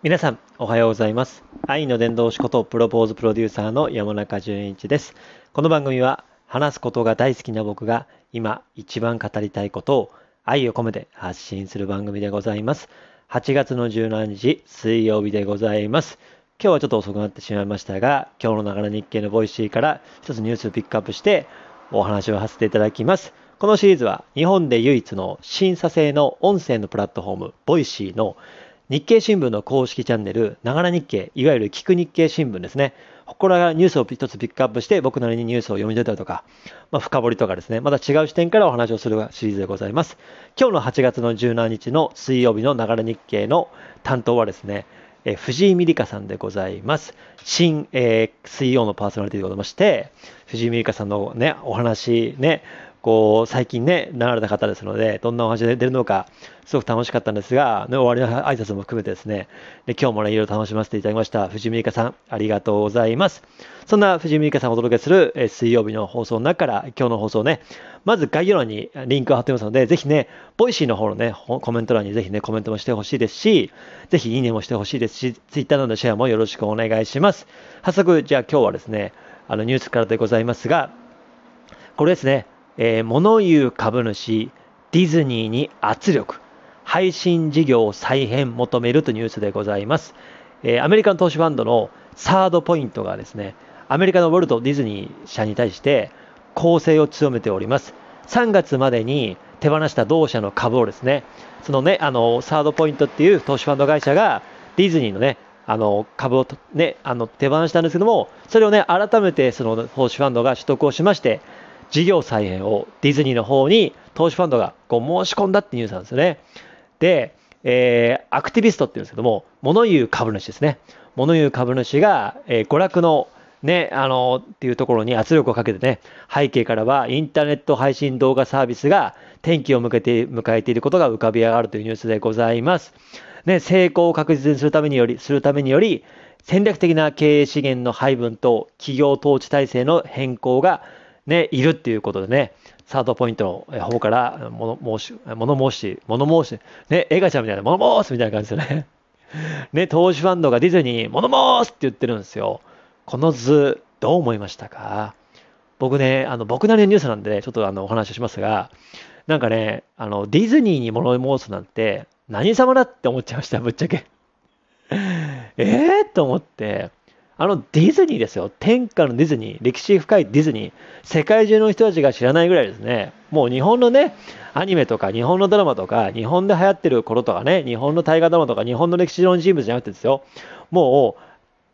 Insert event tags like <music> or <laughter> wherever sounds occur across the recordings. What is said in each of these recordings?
皆さん、おはようございます。愛の伝道師ことプロポーズプロデューサーの山中淳一です。この番組は、話すことが大好きな僕が今一番語りたいことを愛を込めて発信する番組でございます。8月の17日水曜日でございます。今日はちょっと遅くなってしまいましたが、今日のながら日経のボイシーから一つニュースをピックアップしてお話をさせていただきます。このシリーズは日本で唯一の審査制の音声のプラットフォーム、ボイシーの日経新聞の公式チャンネル、ながら日経、いわゆる聞く日経新聞ですね。ここらがニュースを一つピックアップして、僕なりにニュースを読み解いたりとか、まあ、深掘りとかですね、また違う視点からお話をするシリーズでございます。今日の8月の17日の水曜日のながら日経の担当はですね、え藤井美里香さんでございます。新、えー、水曜のパーソナリティでございまして、藤井美里香さんのね、お話ね、こう、最近ね、なられた方ですので、どんなお話で出るのか、すごく楽しかったんですが、ね、終わりの挨拶も含めてですね、で今日もね、いろいろ楽しませていただきました。藤井美香さん、ありがとうございます。そんな藤井美香さんをお届けする、え水曜日の放送の中から、今日の放送ね、まず概要欄にリンクを貼ってますので、ぜひね、ボイシーの方のね、コメント欄にぜひね、コメントもしてほしいですし、ぜひいいねもしてほしいですし、ツイッターなどのシェアもよろしくお願いします。早速、じゃあ今日はですね、あのニュースからでございますが、これですね、えー、物言う株主、ディズニーに圧力、配信事業再編求めるというニュースでございます。えー、アメリカの投資ファンドのサードポイントがですね、アメリカのウォルト・ディズニー社に対して攻勢を強めております。3月までに手放した同社の株をですね、そのね、あの、サードポイントっていう投資ファンド会社がディズニーのね、あの株をね、あの手放したんですけども、それをね、改めてその投資ファンドが取得をしまして、事業再編をディズニーの方に投資ファンドがこう申し込んだってニュースなんですよね。で、えー、アクティビストっていうんですけども、物言う株主ですね。物言う株主が、えー、娯楽のね、あのっていうところに圧力をかけてね、背景からはインターネット配信動画サービスが転機を向けて迎えていることが浮かび上がるというニュースでございます。ね、成功を確実にするためにより、するためにより、戦略的な経営資源の配分と企業統治体制の変更がね、いるっていうことでね、サードポイントの方から物申し、物申し、物申し、ね、映画ちゃんみたいな、物申すみたいな感じですよね。<laughs> ね、投資ファンドがディズニー物申すって言ってるんですよ。この図、どう思いましたか？僕ね、あの、僕なりのニュースなんで、ね、ちょっとあの、お話をしますが、なんかね、あの、ディズニーに物申すなんて、何様だって思っちゃいました、ぶっちゃけ。え <laughs> えー、と思って、あのディズニーですよ。天下のディズニー。歴史深いディズニー。世界中の人たちが知らないぐらいですね。もう日本のね、アニメとか日本のドラマとか、日本で流行ってる頃とかね、日本の大河ドラマとか、日本の歴史上の人物じゃなくてですよ。もう、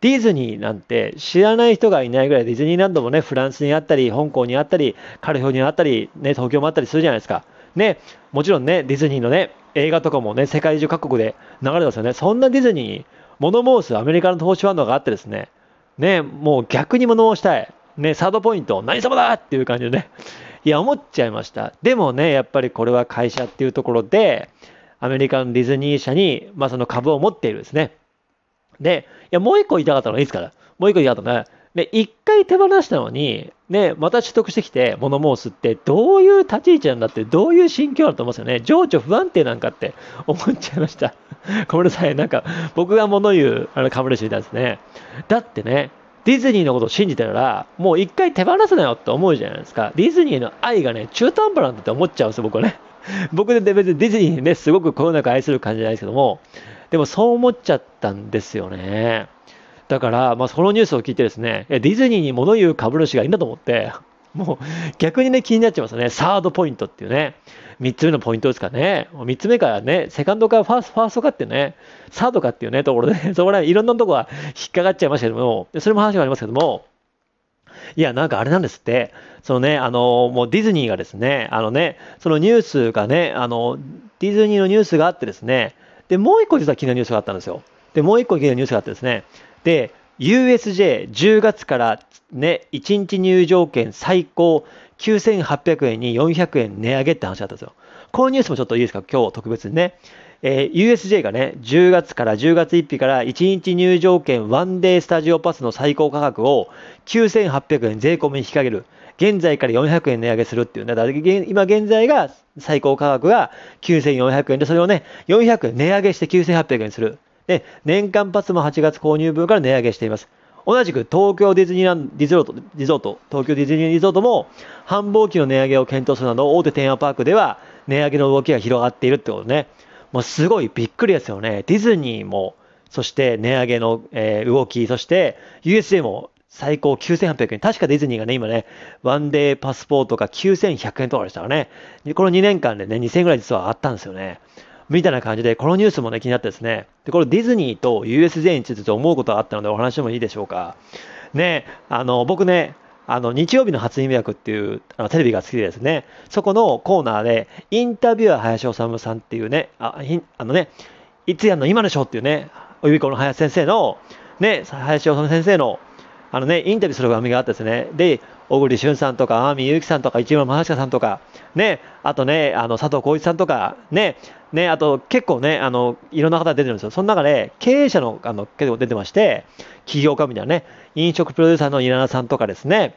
ディズニーなんて知らない人がいないぐらいディズニーランドもね、フランスにあったり、香港にあったり、カリフォルニアにあったり、ね、東京もあったりするじゃないですか。ね、もちろんね、ディズニーのね、映画とかもね、世界中各国で流れてますよね。そんなディズニー物申すアメリカの投資ファンドがあってですね、ね、もう逆に物申したい。ね、サードポイント、何様だっていう感じでね。いや、思っちゃいました。でもね、やっぱりこれは会社っていうところで、アメリカのディズニー社に、まあ、その株を持っているんですね。で、いや、もう一個言いたかったのはいいですから。もう一個言いたかったのは、ね、一回手放したのに、ね、また取得してきて物申すって、どういう立ち位置なんだって、どういう心境だと思うんですよね。情緒不安定なんかって思っちゃいました。<laughs> ごめんなさい。なんか、僕が物言うあの株主みたいですね。だってね、ディズニーのことを信じてたら、もう一回手放すなよって思うじゃないですか。ディズニーの愛がね、中途半端なんだって思っちゃうんですよ、僕はね。<laughs> 僕で別にディズニーね、すごくこよなく愛する感じじゃないですけども、でもそう思っちゃったんですよね。だから、まあ、そのニュースを聞いてですね、ディズニーに物言う株主がいいんだと思って、<laughs> もう逆にね、気になっちゃいますね。サードポイントっていうね。3つ目のポイントですかね。3つ目からね、セカンドかファースファーストかってね、サードかっていうね、ところでね、<laughs> そこらいろんなところが引っかかっちゃいましたけども、それも話がありますけども、いや、なんかあれなんですって、そのね、あの、もうディズニーがですね、あのね、そのニュースがね、あの、ディズニーのニュースがあってですね、で、もう一個実は気になるニュースがあったんですよ。で、もう一個気になるニュースがあってですね、で、USJ10 月からね、1日入場券最高9800円に400円値上げって話だったんですよ。このニュースもちょっといいですか？今日特別にね。えー、USJ がね、10月から10月1日から1日入場券ワンデースタジオパスの最高価格を9800円税込みに引き上げる。現在から400円値上げするっていうね。だ今現在が最高価格が9400円で、それをね、400円値上げして9800円にする。で、年間パスも8月購入分から値上げしています。同じく東京ディズニーランドリゾート、リゾート、東京ディズニーリゾートも繁忙期の値上げを検討するなど大手テーマパークでは値上げの動きが広がっているってことね。もうすごいびっくりですよね。ディズニーも、そして値上げの、えー、動き、そして USJ も最高9800円。確かディズニーがね、今ね、ワンデーパスポートが9100円とかでしたからね。この2年間でね、2000円ぐらい実はあったんですよね。みたいな感じで、このニュースもね、気になってですね。で、これディズニーと USJ について思うことがあったのでお話してもいいでしょうか。ね、あの、僕ね、あの、日曜日の初耳役っていうあのテレビが好きでですね、そこのコーナーで、インタビュアー林修さんっていうね、ああのね、いつやんの今でしょっていうね、お指子の林先生の、ね、林修先生のあのね、インタビューする番組があってですね、で、小栗旬さんとか、天海祐希さんとか、市村正親さんとか、ね、あとね、あの佐藤浩市さんとか、ね、ね、あと結構ね、あのいろんな方が出てるんですよ。その中で、経営者のあの結構出てまして、起業家みたいなね、飲食プロデューサーの稲田さんとかですね、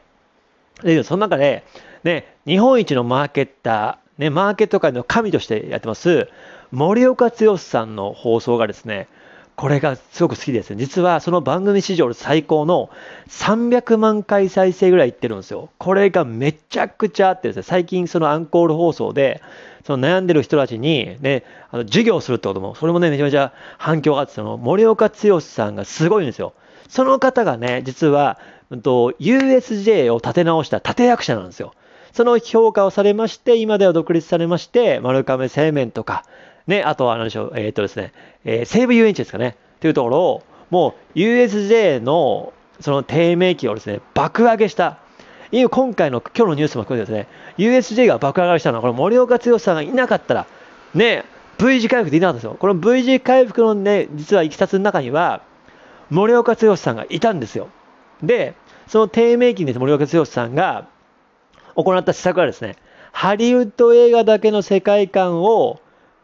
でその中で、ね、日本一のマーケッター、ね、マーケット界の神としてやってます、森岡剛さんの放送がですね、これがすごく好きですね。実はその番組史上最高の300万回再生ぐらいいってるんですよ。これがめちゃくちゃあってですね、最近そのアンコール放送で、その悩んでる人たちにね、あの授業するってことも、それもね、めちゃめちゃ反響があって、その森岡剛さんがすごいんですよ。その方がね、実は、うん、USJ を立て直した立役者なんですよ。その評価をされまして、今では独立されまして、丸亀製麺とか、ね、あとは何でしょう、えー、っとですね、えー、西武遊園地ですかね、というところを、もう USJ のその低迷期をですね、爆上げした。今回の今日のニュースも含めてですね、USJ が爆上がりしたのは、この森岡剛さんがいなかったら、ね、V 字回復できなかったんですよ。この V 字回復のね、実はいきさつの中には、森岡剛さんがいたんですよ。で、その低迷期に森岡剛さんが行った施策はですね、ハリウッド映画だけの世界観を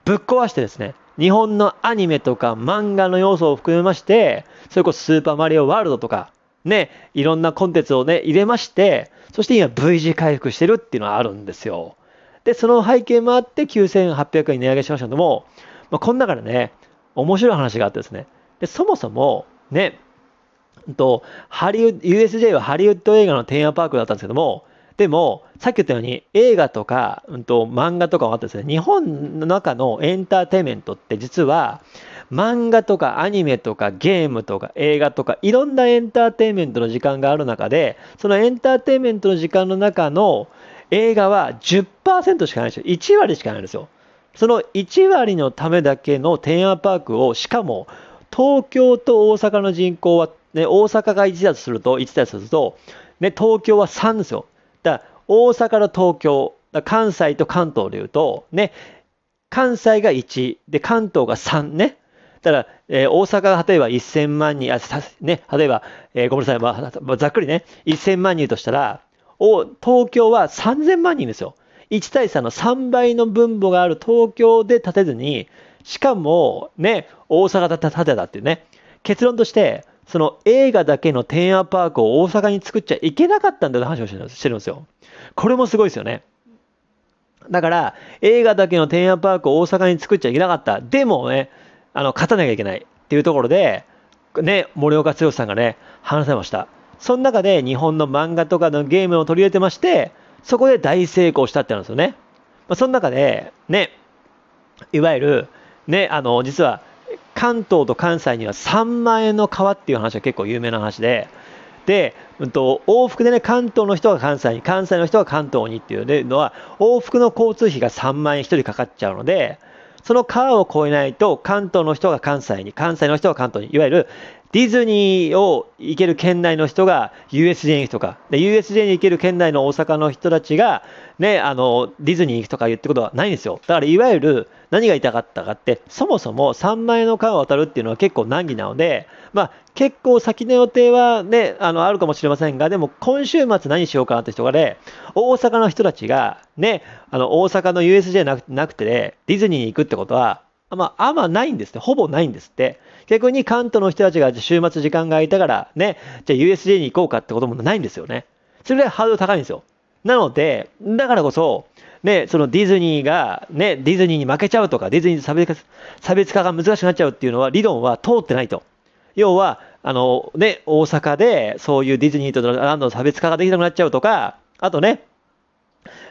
ぶっ壊してですね、日本のアニメとか漫画の要素を含めまして、それこそスーパーマリオワールドとか、ね、いろんなコンテンツをね、入れまして、そして今 V 字回復してるっていうのがあるんですよ。で、その背景もあって9800円値上げしましたけども、まあ、この中でね、面白い話があってですね、でそもそもね、とハリウッド USJ はハリウッド映画のテーマパークだったんですけども、でも、さっき言ったように映画とか、うん、と漫画とかもあってですね、日本の中のエンターテインメントって実は、漫画とかアニメとかゲームとか映画とかいろんなエンターテインメントの時間がある中で、そのエンターテインメントの時間の中の映画は10%しかないんですよ。1割しかないんですよ。その1割のためだけのテーマパークを、しかも東京と大阪の人口は、ね、大阪が1だとすると、1だとすると、ね、東京は3ですよ。だ大阪と東京、関西と関東でいうと、ね、関西が1、で、関東が3ね。だ、えー、大阪が例えば1000万人、あ、ね、例えば、えー、ごめんなさい、まあ、ざっくりね、1000万人としたら、お東京は3000万人ですよ。1対3の3倍の分母がある東京で建てずに、しかも、ね、大阪で建てたっていうね、結論として、その映画だけのテーマパークを大阪に作っちゃいけなかったんだって話をしてるんですよ。これもすごいですよね。だから、映画だけのテーマパークを大阪に作っちゃいけなかった。でもね、あの、勝たなきゃいけないっていうところで、ね、森岡剛さんがね、話せました。その中で日本の漫画とかのゲームを取り入れてまして、そこで大成功したってなんですよね。まあ、その中で、ね、いわゆる、ね、あの、実は、関東と関西には3万円の川っていう話は結構有名な話で、で、うんと、往復でね、関東の人が関西に、関西の人が関東にっていうのは、往復の交通費が3万円1人かかっちゃうので、その川を越えないと、関東の人が関西に、関西の人が関東に、いわゆるディズニーを行ける県内の人が USJ に行くとか、で USJ に行ける県内の大阪の人たちが、ね、あのディズニーに行くとか言ってことはないんですよ。だからいわゆる何が言いたかったかって、そもそも3万円の川を渡るっていうのは結構難儀なので、まあ、結構先の予定はね、あのあるかもしれませんが、でも今週末何しようかなって人がね、大阪の人たちが、ね、あの大阪の USJ なくなくて、ね、ディズニーに行くってことは、まあ、あんまないんですね。ほぼないんですって。逆に関東の人たちが週末時間が空いたからね、じゃあ USJ に行こうかってこともないんですよね。それぐらいハードル高いんですよ。なので、だからこそ、ね、そのディズニーが、ね、ディズニーに負けちゃうとか、ディズニーと差別化差別化が難しくなっちゃうっていうのは、理論は通ってないと。要は、あの、ね、大阪で、そういうディズニーとランドの差別化ができなくなっちゃうとか、あとね、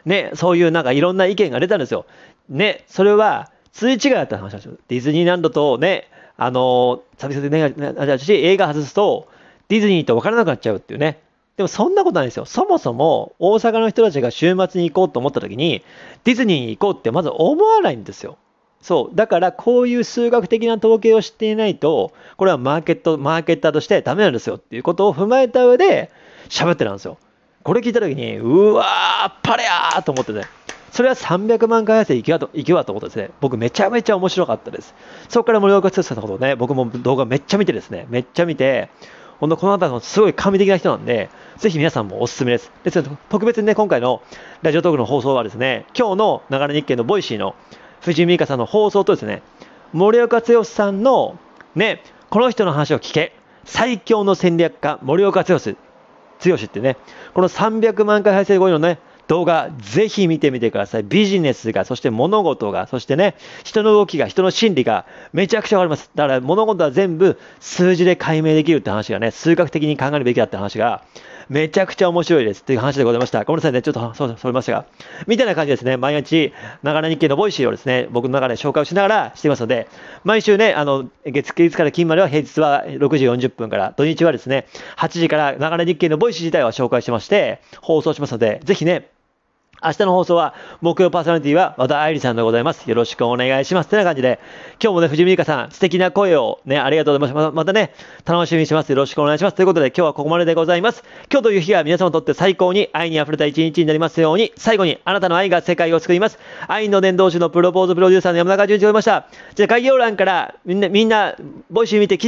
ね、そういうなんかいろんな意見が出たんですよ。ね、それは、通違いだった話なんですよ。ディズニーランドとね、あの、差別化でなっし、映画外すと、ディズニーと分からなくなっちゃうっていうね。でもそんなことないですよ。そもそも大阪の人たちが週末に行こうと思った時に、ディズニーに行こうってまず思わないんですよ。そう。だからこういう数学的な統計を知っていないと、これはマーケット、マーケッターとしてダメなんですよっていうことを踏まえた上で喋ってたんですよ。これ聞いた時に、うわー、パレやーと思ってね。それは300万回再生いくわと、いくわと思ってですね、僕めちゃめちゃ面白かったです。そこから森岡毅さんのことをね、僕も動画めっちゃ見てですね、めっちゃ見て、本当この方のすごい神的な人なんで、ぜひ皆さんもおすすめです。ですので、特別にね、今回のラジオトークの放送はですね、今日のながら日経のボイシーの藤井美香さんの放送とですね、森岡毅さんのね、この人の話を聞け、最強の戦略家、森岡剛、剛ってね、この300万回再生超えのね、動画、ぜひ見てみてください。ビジネスが、そして物事が、そしてね、人の動きが、人の心理がめちゃくちゃわかります。だから物事は全部数字で解明できるって話がね、数学的に考えるべきだって話が、めちゃくちゃ面白いですっていう話でございました。ごめんなさいね、ちょっとそそれましたが。みたいな感じですね、毎日、ながら日経のボイシーをですね、僕の中で紹介をしながらしていますので、毎週ね、あの、月月から金までは平日は6時40分から、土日はですね、8時からながら日経のボイシー自体は紹介してまして、放送しますので、ぜひね、明日の放送は、木曜パーソナリティは和田愛理さんでございます。よろしくお願いします。てな感じで、今日もね、藤井美香さん、素敵な声をね、ありがとうございます。またね、楽しみにします。よろしくお願いします。ということで、今日はここまででございます。今日という日が皆様にとって最高に愛に溢れた一日になりますように、最後にあなたの愛が世界を救います。愛の伝道師のプロポーズプロデューサーの山中淳一でございました。じゃあ、概要欄からみんな、みんな、ボイシー見て